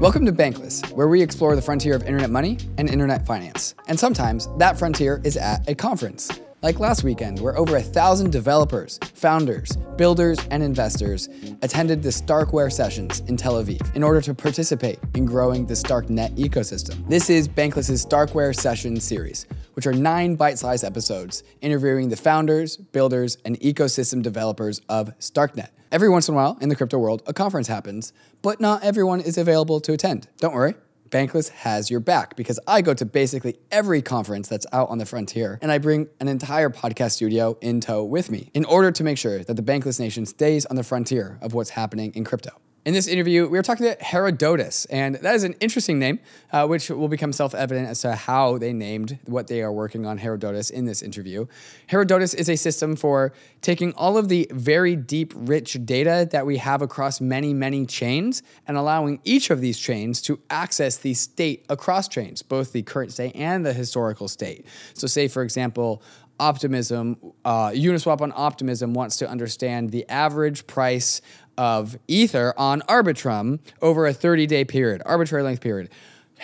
Welcome to Bankless, where we explore the frontier of internet money and internet finance. And sometimes that frontier is at a conference. Like last weekend, where over a thousand developers, founders, builders, and investors attended the Starkware sessions in Tel Aviv in order to participate in growing the StarkNet ecosystem. This is Bankless's Starkware Session series, which are nine bite sized episodes interviewing the founders, builders, and ecosystem developers of StarkNet. Every once in a while in the crypto world, a conference happens, but not everyone is available to attend. Don't worry. Bankless has your back because I go to basically every conference that's out on the frontier and I bring an entire podcast studio in tow with me in order to make sure that the Bankless Nation stays on the frontier of what's happening in crypto. In this interview, we were talking to Herodotus, and that is an interesting name, uh, which will become self evident as to how they named what they are working on Herodotus in this interview. Herodotus is a system for taking all of the very deep, rich data that we have across many, many chains and allowing each of these chains to access the state across chains, both the current state and the historical state. So, say, for example, Optimism, uh, Uniswap on Optimism wants to understand the average price of Ether on Arbitrum over a 30 day period, arbitrary length period.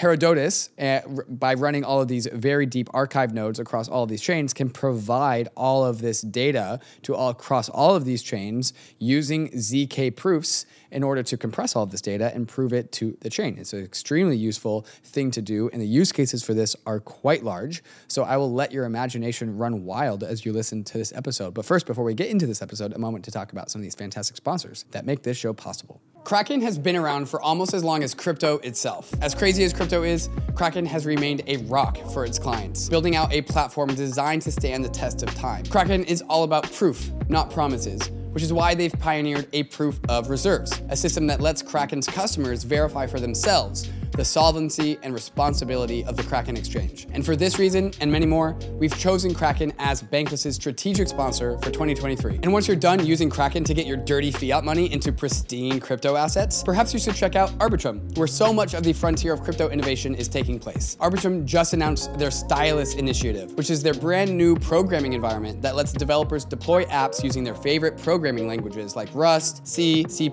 Herodotus, uh, by running all of these very deep archive nodes across all of these chains, can provide all of this data to all across all of these chains using ZK proofs in order to compress all of this data and prove it to the chain. It's an extremely useful thing to do, and the use cases for this are quite large. So I will let your imagination run wild as you listen to this episode. But first, before we get into this episode, a moment to talk about some of these fantastic sponsors that make this show possible. Kraken has been around for almost as long as crypto itself. As crazy as crypto is, Kraken has remained a rock for its clients, building out a platform designed to stand the test of time. Kraken is all about proof, not promises which is why they've pioneered a proof of reserves, a system that lets Kraken's customers verify for themselves the solvency and responsibility of the Kraken exchange. And for this reason and many more, we've chosen Kraken as Bankless's strategic sponsor for 2023. And once you're done using Kraken to get your dirty fiat money into pristine crypto assets, perhaps you should check out Arbitrum, where so much of the frontier of crypto innovation is taking place. Arbitrum just announced their Stylus initiative, which is their brand new programming environment that lets developers deploy apps using their favorite programming languages like Rust, C, C++,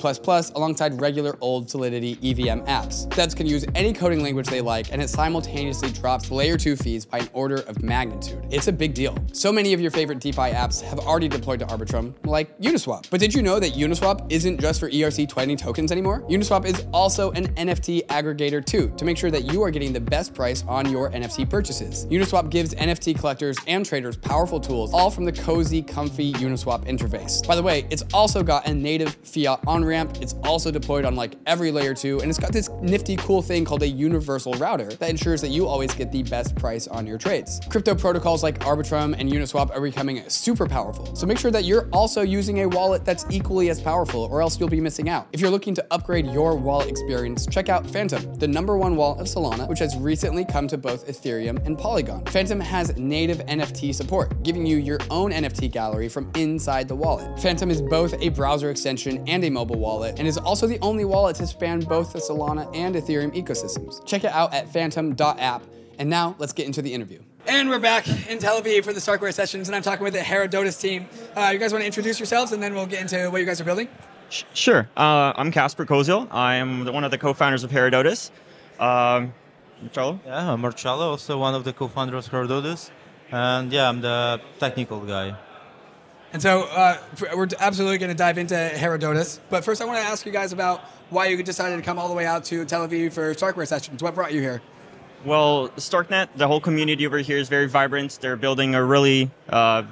alongside regular old Solidity EVM apps. Devs can use any coding language they like, and it simultaneously drops layer 2 fees by an order of magnitude. It's a big deal. So many of your favorite DeFi apps have already deployed to Arbitrum, like Uniswap. But did you know that Uniswap isn't just for ERC20 tokens anymore? Uniswap is also an NFT aggregator too, to make sure that you are getting the best price on your NFT purchases. Uniswap gives NFT collectors and traders powerful tools, all from the cozy, comfy Uniswap interface. By the way, it's also got a native fiat on ramp. It's also deployed on like every layer 2, and it's got this nifty, cool thing called a universal router that ensures that you always get the best price on your trades. Crypto protocols like Arbitrum and Uniswap are becoming super powerful. So make sure that you're also using a wallet that's equally as powerful or else you'll be missing out. If you're looking to upgrade your wallet experience, check out Phantom, the number one wallet of Solana, which has recently come to both Ethereum and Polygon. Phantom has native NFT support, giving you your own NFT gallery from inside the wallet. Phantom is both a browser extension and a mobile wallet, and is also the only wallet to span both the Solana and Ethereum ecosystems. Check it out at phantom.app. And now let's get into the interview. And we're back in Tel Aviv for the Starkware sessions, and I'm talking with the Herodotus team. Uh, you guys want to introduce yourselves, and then we'll get into what you guys are building? Sure. Uh, I'm Kacper Koziol. I'm one of the co-founders of Herodotus. Um, Marcello? Yeah, I'm Marcello, also one of the co-founders of Herodotus. And yeah, I'm the technical guy. And so uh, we're absolutely going to dive into Herodotus. But first, I want to ask you guys about why you decided to come all the way out to Tel Aviv for Starkware sessions. What brought you here? Well, StarkNet, the whole community over here is very vibrant. They're building a really uh,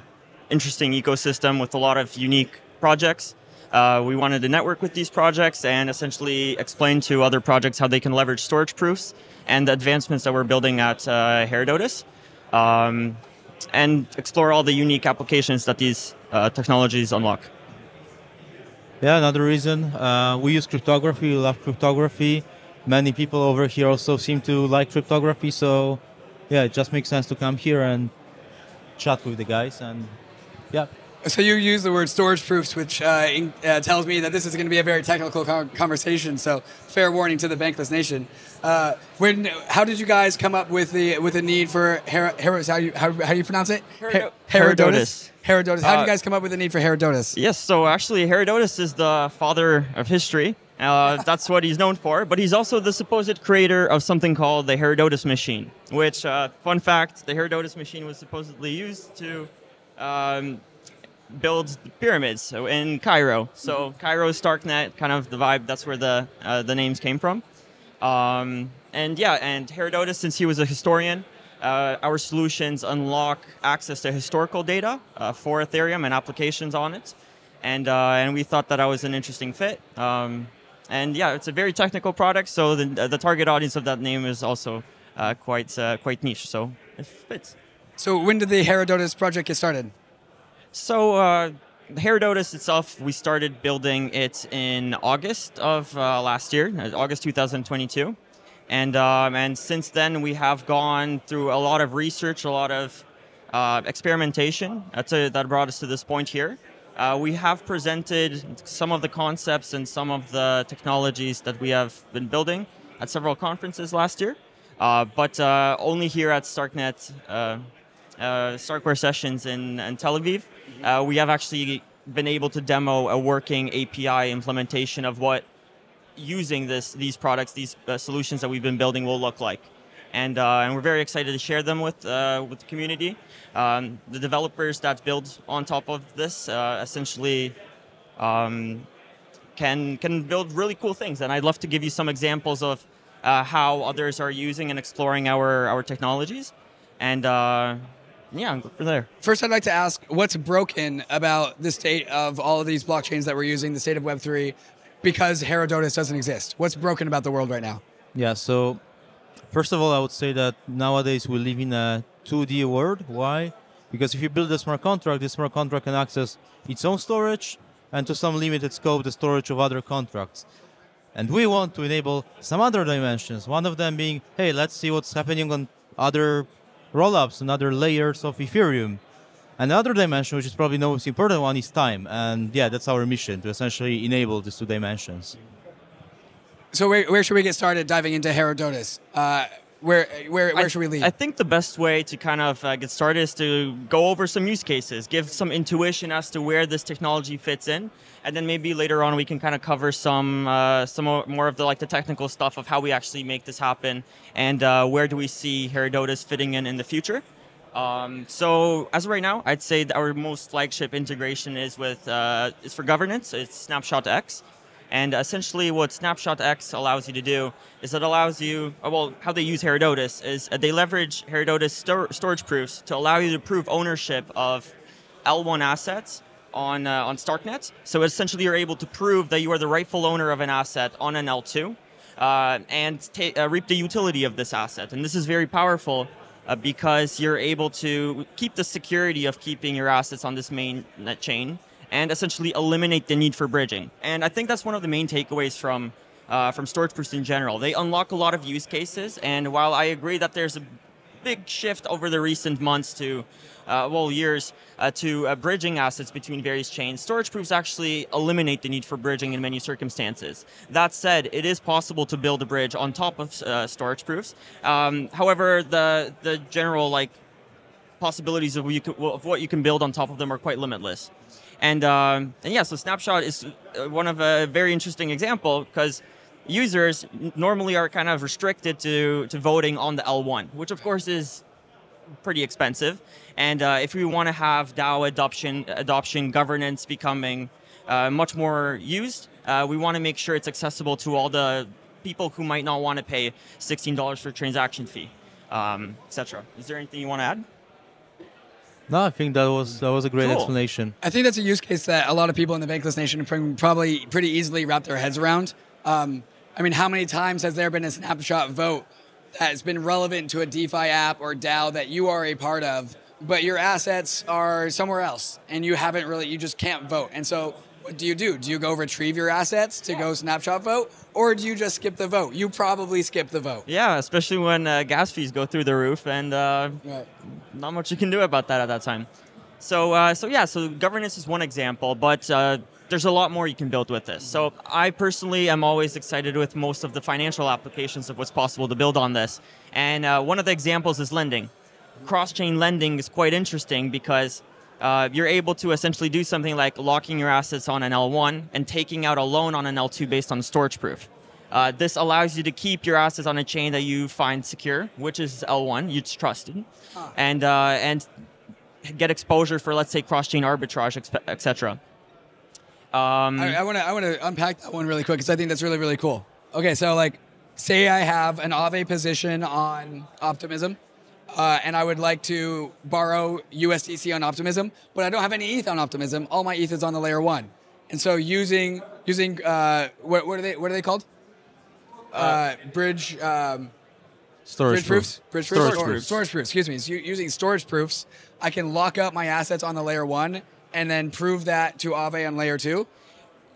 interesting ecosystem with a lot of unique projects. Uh, we wanted to network with these projects and essentially explain to other projects how they can leverage storage proofs and the advancements that we're building at uh, Herodotus. Um, and explore all the unique applications that these uh, technologies unlock. Yeah, another reason. Uh, we use cryptography, we love cryptography. Many people over here also seem to like cryptography, so yeah, it just makes sense to come here and chat with the guys and yeah. So you use the word storage proofs, which uh, in, uh, tells me that this is going to be a very technical conversation. So fair warning to the bankless nation. Uh, when, how did you guys come up with the with the need for Her- Her- how, you, how, how do you pronounce it? Her- Herodotus. Herodotus. How did you uh, guys come up with the need for Herodotus? Yes. So actually, Herodotus is the father of history. Uh, that's what he's known for. But he's also the supposed creator of something called the Herodotus machine, which, uh, fun fact, the Herodotus machine was supposedly used to um, build pyramids in Cairo. So Cairo, Starknet, kind of the vibe. That's where the uh, the names came from. Um, and yeah, and Herodotus, since he was a historian, uh, our solutions unlock access to historical data uh, for Ethereum and applications on it. And, uh, and we thought that that was an interesting fit. Um, and yeah, it's a very technical product, so the, the target audience of that name is also uh, quite, uh, quite niche, so it fits. So when did the Herodotus project get started? So uh, Herodotus itself, we started building it in August of uh, last year, uh, August 2022. And, um, and since then, we have gone through a lot of research, a lot of uh, experimentation That's a, that brought us to this point here. Uh, we have presented some of the concepts and some of the technologies that we have been building at several conferences last year, uh, but uh, only here at StarkNet, uh, uh, Starkware Sessions in, in Tel Aviv. Uh, we have actually been able to demo a working API implementation of what using this, these products, these solutions that we've been building will look like and, uh, and we're very excited to share them with, uh, with the community. Um, the developers that build on top of this uh, essentially um, can, can build really cool things. And I'd love to give you some examples of uh, how others are using and exploring our, our technologies. And uh, yeah, go from there. First, I'd like to ask what's broken about the state of all of these blockchains that we're using, the state of Web3, because Herodotus doesn't exist? What's broken about the world right now? Yeah, so First of all, I would say that nowadays we live in a 2D world. Why? Because if you build a smart contract, this smart contract can access its own storage and to some limited scope the storage of other contracts. And we want to enable some other dimensions. One of them being, hey, let's see what's happening on other rollups and other layers of Ethereum. Another dimension, which is probably the most important one, is time. And yeah, that's our mission to essentially enable these two dimensions. So where, where should we get started diving into Herodotus? Uh, where where where I, should we lead? I think the best way to kind of uh, get started is to go over some use cases, give some intuition as to where this technology fits in, and then maybe later on we can kind of cover some uh, some more of the like the technical stuff of how we actually make this happen and uh, where do we see Herodotus fitting in in the future. Um, so as of right now, I'd say our most flagship integration is with uh, is for governance. It's Snapshot X. And essentially, what Snapshot X allows you to do is it allows you, uh, well, how they use Herodotus is uh, they leverage Herodotus stor- storage proofs to allow you to prove ownership of L1 assets on, uh, on StarkNet. So essentially, you're able to prove that you are the rightful owner of an asset on an L2 uh, and ta- uh, reap the utility of this asset. And this is very powerful uh, because you're able to keep the security of keeping your assets on this main net chain and essentially eliminate the need for bridging. And I think that's one of the main takeaways from uh, from storage proofs in general. They unlock a lot of use cases, and while I agree that there's a big shift over the recent months to uh, well years uh, to uh, bridging assets between various chains. Storage proofs actually eliminate the need for bridging in many circumstances. That said, it is possible to build a bridge on top of uh, storage proofs. Um, however, the the general like possibilities of of what you can build on top of them are quite limitless. And, um, and yeah, so Snapshot is uh, one of a very interesting example because users normally are kind of restricted to, to voting on the L1, which of course is pretty expensive. And uh, if we want to have DAO adoption, adoption governance becoming uh, much more used, uh, we want to make sure it's accessible to all the people who might not want to pay $16 for transaction fee, um, etc. Is there anything you want to add? No, I think that was that was a great cool. explanation. I think that's a use case that a lot of people in the Bankless Nation can probably pretty easily wrap their heads around. Um, I mean, how many times has there been a snapshot vote that has been relevant to a DeFi app or DAO that you are a part of, but your assets are somewhere else and you haven't really, you just can't vote. And so what do you do? Do you go retrieve your assets to go snapshot vote, or do you just skip the vote? You probably skip the vote. Yeah, especially when uh, gas fees go through the roof, and uh, right. Not much you can do about that at that time. So, uh, so yeah, so governance is one example, but uh, there's a lot more you can build with this. So, I personally am always excited with most of the financial applications of what's possible to build on this, and uh, one of the examples is lending. Cross-chain lending is quite interesting because uh, you're able to essentially do something like locking your assets on an L1 and taking out a loan on an L2 based on storage proof. Uh, this allows you to keep your assets on a chain that you find secure, which is L1, it's trusted, and uh, and get exposure for let's say cross-chain arbitrage, etc. Um, I, I want to I want to unpack that one really quick because I think that's really really cool. Okay, so like, say I have an Aave position on Optimism, uh, and I would like to borrow USDC on Optimism, but I don't have any ETH on Optimism. All my ETH is on the layer one, and so using using uh, what, what are they what are they called? Uh, bridge. Um, Storage bridge proofs, bridge Storage Or- proofs. storage proofs. Excuse me. So u- using storage proofs, I can lock up my assets on the layer one and then prove that to Aave on layer two.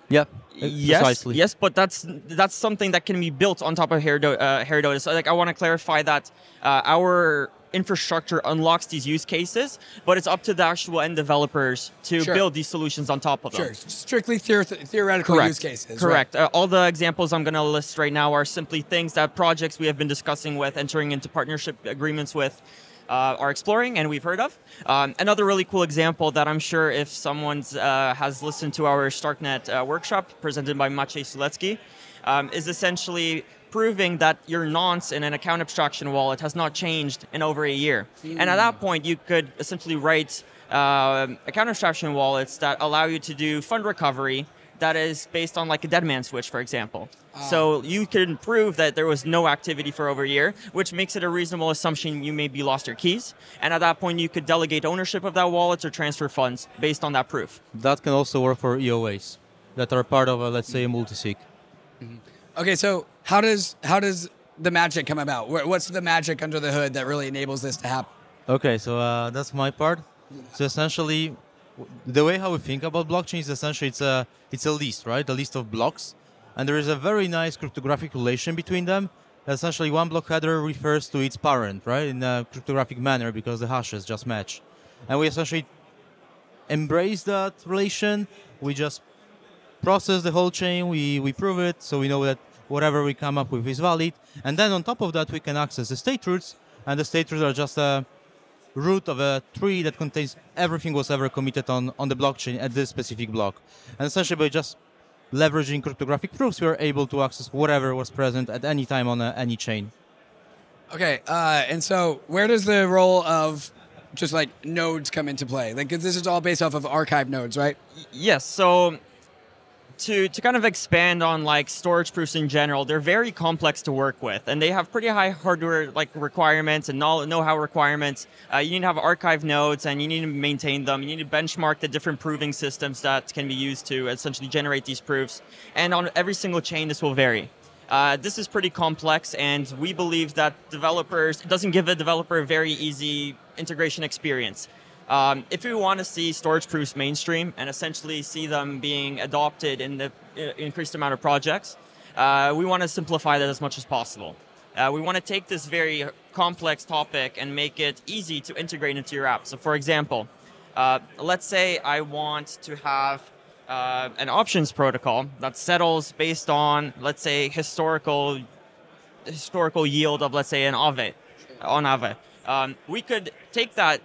Yep. yes, Precisely. yes, but that's that's something that can be built on top of Herido- uh, Herodotus. So, like, I want to clarify that uh, our infrastructure unlocks these use cases, but it's up to the actual end developers to Sure. build these solutions on top of them. Sure, strictly theor- theoretical Correct. use cases. Correct. Uh, all the examples I'm going to list right now are simply things that projects we have been discussing with, entering into partnership agreements with, uh, are exploring and we've heard of. Um, another really cool example that I'm sure if someone's uh, has listened to our StarkNet uh, workshop presented by Maciej Sulecki, um, is essentially proving that your nonce in an account abstraction wallet has not changed in over a year. And at that point, you could essentially write uh, account abstraction wallets that allow you to do fund recovery that is based on like a dead man switch, for example. So you can prove that there was no activity for over a year, which makes it a reasonable assumption you maybe lost your keys. And at that point, you could delegate ownership of that wallet or transfer funds based on that proof. That can also work for EOAs that are part of, a, let's say, a multisig. Okay, so how does how does the magic come about? What's the magic under the hood that really enables this to happen? Okay, so uh, that's my part. So essentially, the way how we think about blockchain is essentially it's a it's a list, right? A list of blocks, and there is a very nice cryptographic relation between them. Essentially, one block header refers to its parent, right, in a cryptographic manner because the hashes just match, and we essentially embrace that relation. We just process the whole chain, we, we prove it, so we know that whatever we come up with is valid. And then on top of that, we can access the state roots, and the state roots are just a root of a tree that contains everything was ever committed on, on the blockchain at this specific block. And essentially, by just leveraging cryptographic proofs, we are able to access whatever was present at any time on a, any chain. Okay, uh, and so where does the role of just like nodes come into play? Like 'cause this is all based off of archive nodes, right? Yes. So to to kind of expand on like storage proofs in general, they're very complex to work with, and they have pretty high hardware like requirements and know know-how requirements. Uh, you need to have archive nodes, and you need to maintain them. You need to benchmark the different proving systems that can be used to essentially generate these proofs. And on every single chain, this will vary. Uh, this is pretty complex, and we believe that developers it doesn't give a developer a very easy integration experience. Um, if we want to see storage proofs mainstream and essentially see them being adopted in the uh, increased amount of projects, uh, we want to simplify that as much as possible. Uh, we want to take this very complex topic and make it easy to integrate into your app. So, for example, uh, let's say I want to have uh, an options protocol that settles based on, let's say, historical historical yield of, let's say, an Aave on Aave. Um, we could take that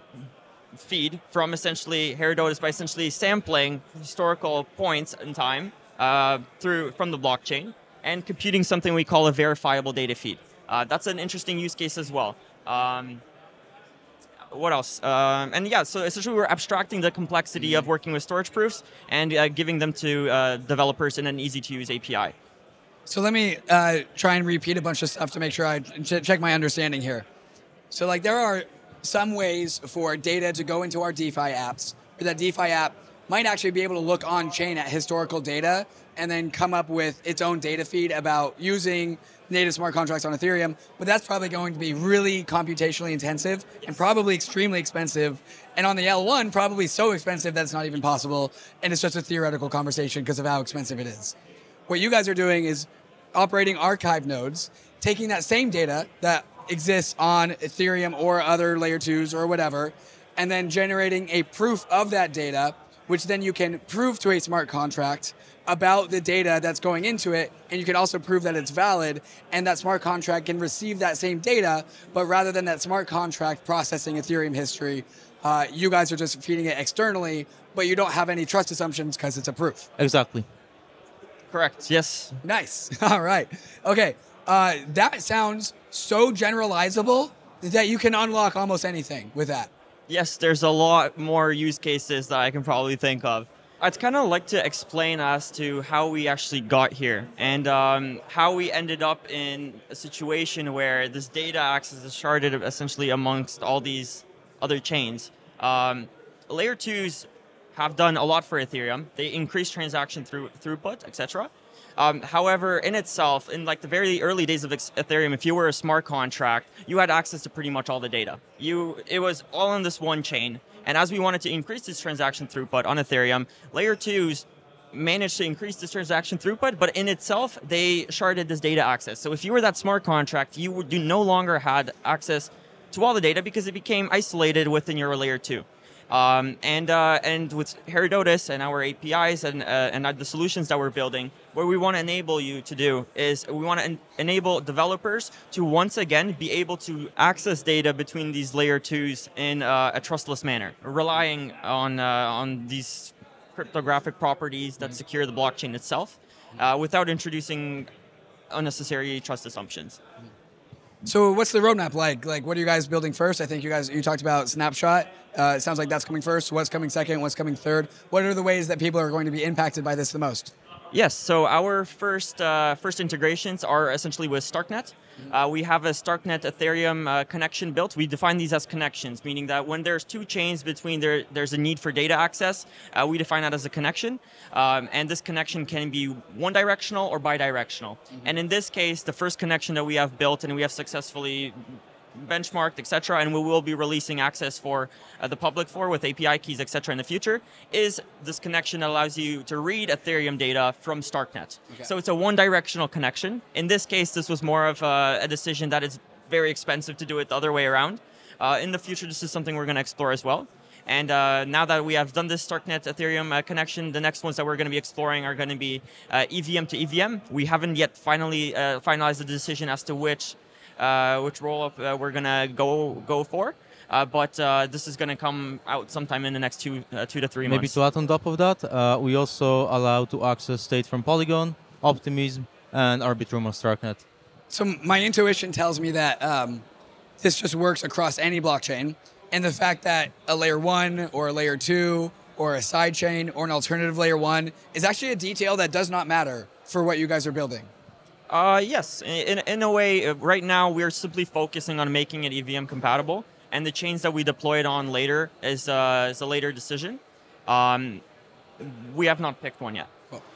feed from essentially Herodotus by essentially sampling historical points in time uh, through from the blockchain and computing something we call a verifiable data feed. Uh, that's an interesting use case as well. Um, what else? Um, and yeah, so essentially we're abstracting the complexity of working with storage proofs and uh, giving them to uh, developers in an easy-to-use API. So let me uh, try and repeat a bunch of stuff to make sure I ch- check my understanding here. So like there are some ways for data to go into our DeFi apps, or that DeFi app might actually be able to look on chain at historical data and then come up with its own data feed about using native smart contracts on Ethereum. But that's probably going to be really computationally intensive and probably extremely expensive. And on the L1, probably so expensive that it's not even possible. And it's just a theoretical conversation because of how expensive it is. What you guys are doing is operating archive nodes, taking that same data that exists on Ethereum or other layer twos or whatever, and then generating a proof of that data, which then you can prove to a smart contract about the data that's going into it, and you can also prove that it's valid, and that smart contract can receive that same data, but rather than that smart contract processing Ethereum history, Uh, you guys are just feeding it externally, but you don't have any trust assumptions because it's a proof. Exactly. Correct. Yes. Nice. All right. Okay. Uh, that sounds so generalizable that you can unlock almost anything with that. Yes, there's a lot more use cases that I can probably think of. I'd kind of like to explain as to how we actually got here and um, how we ended up in a situation where this data access is sharded essentially amongst all these other chains. Um, layer twos have done a lot for Ethereum. They increase transaction through, throughput, etc. Um, however, in itself, in like the very early days of Ethereum, if you were a smart contract, you had access to pretty much all the data. You, it was all in this one chain. And as we wanted to increase this transaction throughput on Ethereum, layer twos managed to increase this transaction throughput, but in itself, they sharded this data access. So if you were that smart contract, you, would, you no longer had access to all the data because it became isolated within your layer two. Um, and uh, and with Herodotus and our APIs and uh, and the solutions that we're building, what we want to enable you to do is we want to en- enable developers to once again be able to access data between these layer twos in uh, a trustless manner, relying on uh, on these cryptographic properties that secure the blockchain itself, uh, without introducing unnecessary trust assumptions. So what's the roadmap like? Like, what are you guys building first? I think you guys you talked about snapshot. Uh, it sounds like that's coming first. What's coming second? What's coming third? What are the ways that people are going to be impacted by this the most? Yes. So our first uh, first integrations are essentially with Starknet. Uh, we have a Starknet Ethereum uh, connection built. We define these as connections, meaning that when there's two chains between there, there's a need for data access. Uh, we define that as a connection, um, and this connection can be one directional or bidirectional. Mm-hmm. And in this case, the first connection that we have built and we have successfully benchmarked, etc., and we will be releasing access for uh, the public for with API keys, etc., in the future, is this connection that allows you to read Ethereum data from Starknet. Okay. So it's a one-directional connection. In this case, this was more of a, a, decision that is very expensive to do it the other way around. Uh, in the future, this is something we're going to explore as well. And uh, now that we have done this Starknet Ethereum uh, connection, the next ones that we're going to be exploring are going to be uh, EVM to EVM. We haven't yet finally uh, finalized the decision as to which which roll up uh, we're gonna go go for. Uh, but this is going to come out sometime in the next two two to three Maybe months. Maybe to add on top of that, we also allow to access state from Polygon, Optimism, and Arbitrum on Starknet. So my intuition tells me that um, this just works across any blockchain, and the fact that a layer one or a layer two or a sidechain or an alternative layer one is actually a detail that does not matter for what you guys are building. Uh, yes, in, in a way, uh, right now we're simply focusing on making it EVM compatible, and the chains that we deploy it on later is, uh, is a later decision. Um, we have not picked one yet.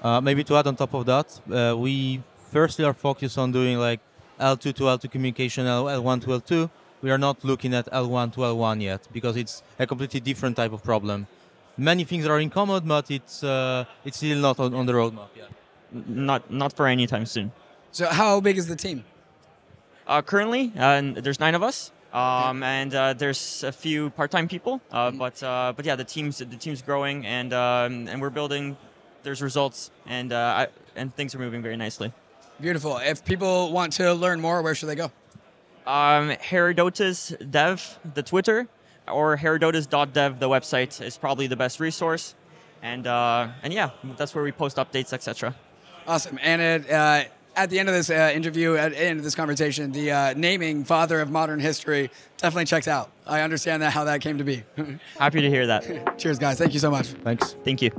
Uh, maybe to add on top of that, uh, we firstly are focused on doing like L2 to L2 communication, L1 to L2. We are not looking at L1 to L1 yet because it's a completely different type of problem. Many things are in common, but it's uh, it's still not on, on the roadmap yet. Not not for any time soon. So how big is the team? Uh, currently, uh, there's nine of us, um, and uh, there's a few part-time people. Uh, mm-hmm. But uh, but yeah, the team's the team's growing, and um, and we're building. There's results, and uh, I, and things are moving very nicely. Beautiful. If people want to learn more, where should they go? Um, Herodotus Dev, the Twitter, or Herodotus.dev, the website is probably the best resource, and and yeah, that's where we post updates, etc. Awesome. And it at the end of this uh, interview, at the end of this conversation, the uh, naming father of modern history definitely checks out. I understand that how that came to be. Happy to hear that. Cheers, guys. Thank you so much. Thanks. Thank you.